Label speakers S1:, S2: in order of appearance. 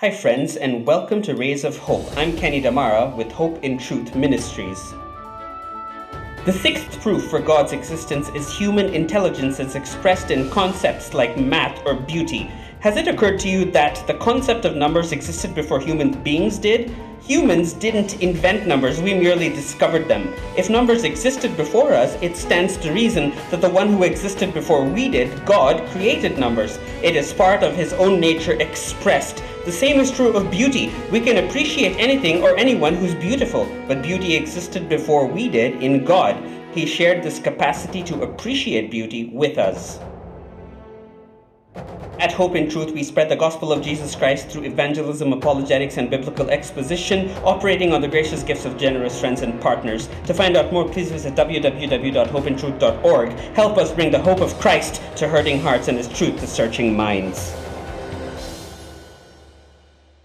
S1: Hi, friends, and welcome to Rays of Hope. I'm Kenny Damara with Hope in Truth Ministries. The sixth proof for God's existence is human intelligence as expressed in concepts like math or beauty. Has it occurred to you that the concept of numbers existed before human beings did? Humans didn't invent numbers, we merely discovered them. If numbers existed before us, it stands to reason that the one who existed before we did, God, created numbers. It is part of his own nature expressed. The same is true of beauty. We can appreciate anything or anyone who's beautiful, but beauty existed before we did in God. He shared this capacity to appreciate beauty with us. At Hope in Truth, we spread the gospel of Jesus Christ through evangelism, apologetics, and biblical exposition, operating on the gracious gifts of generous friends and partners. To find out more, please visit www.hopeintruth.org. Help us bring the hope of Christ to hurting hearts and His truth to searching minds.